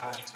I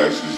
regulating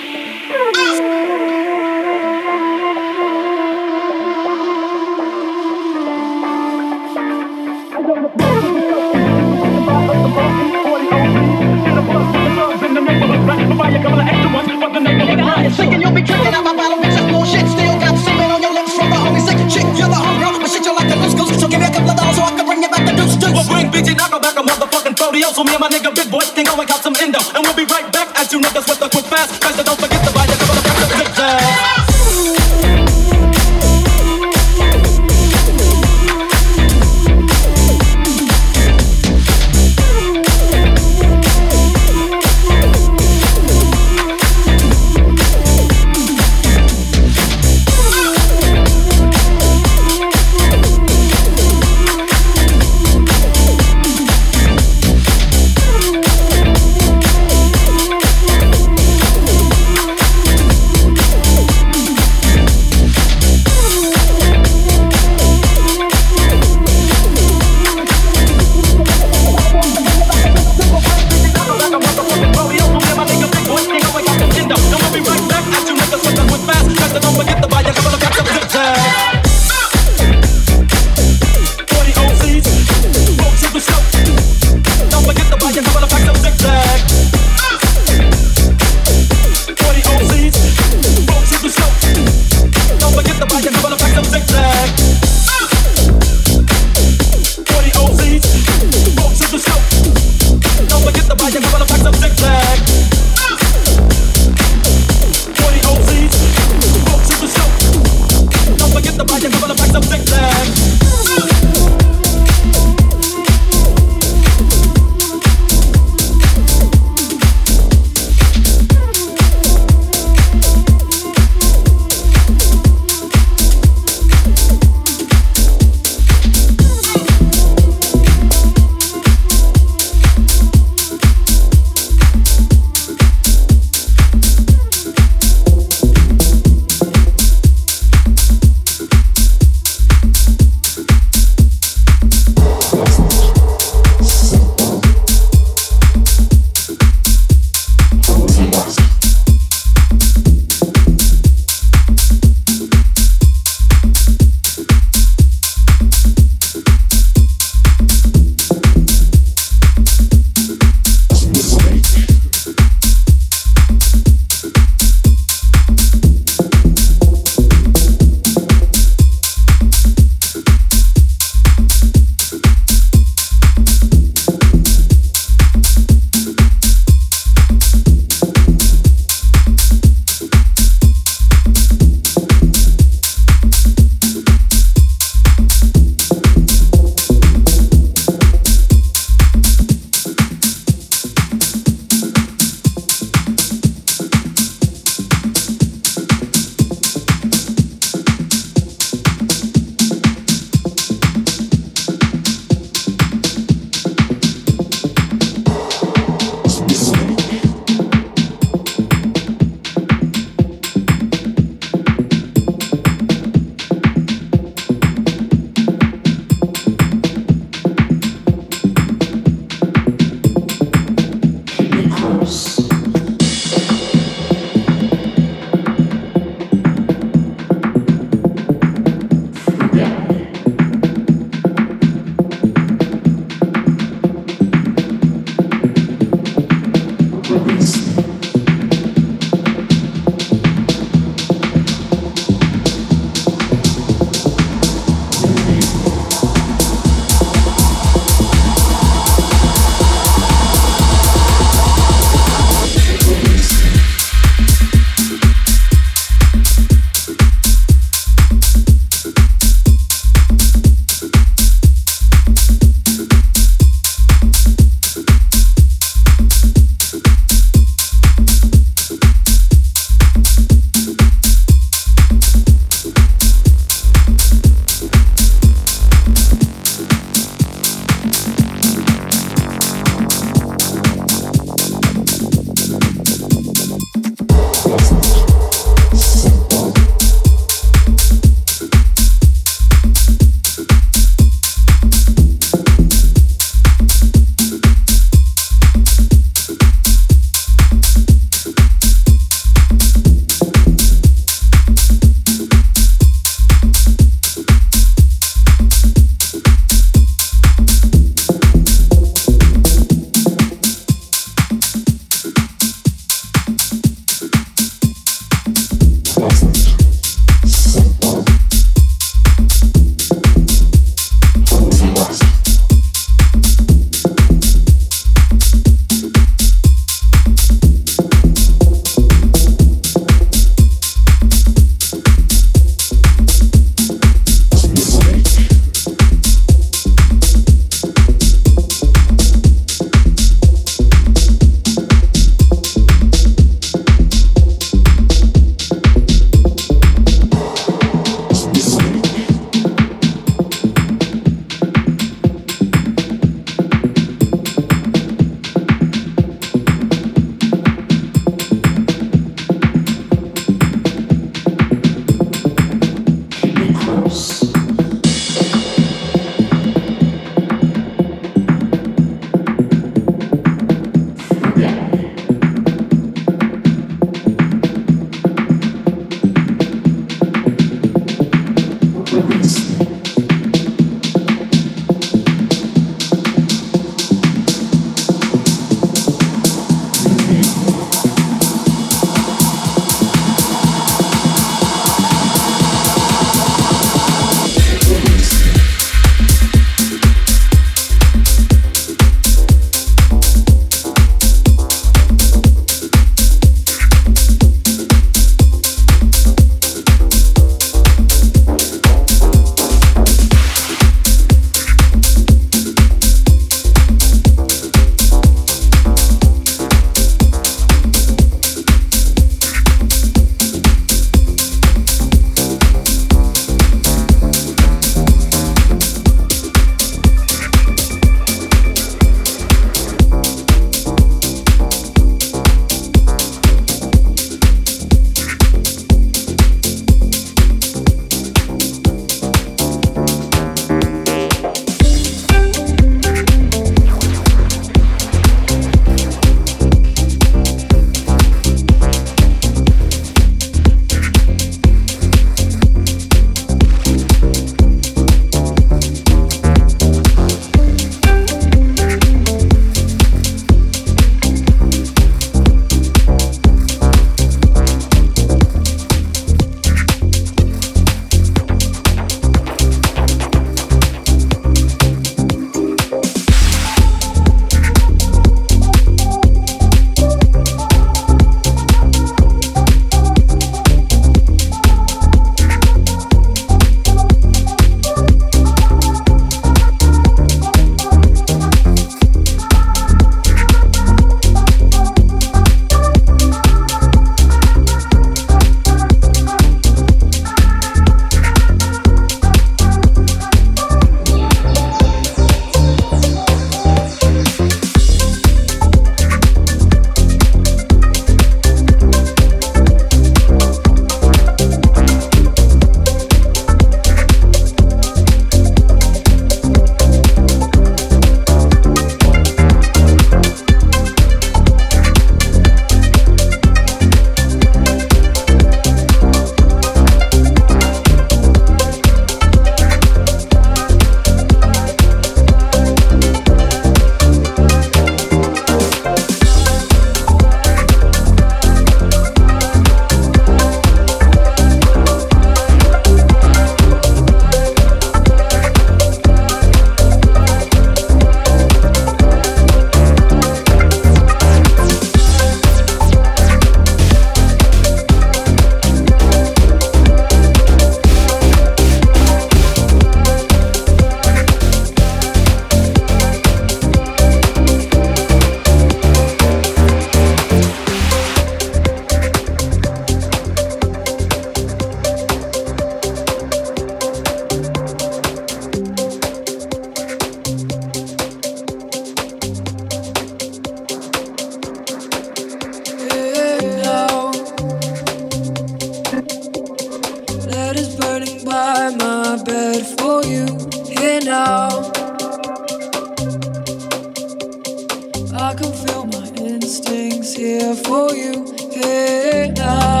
stings here for you. Hey, now.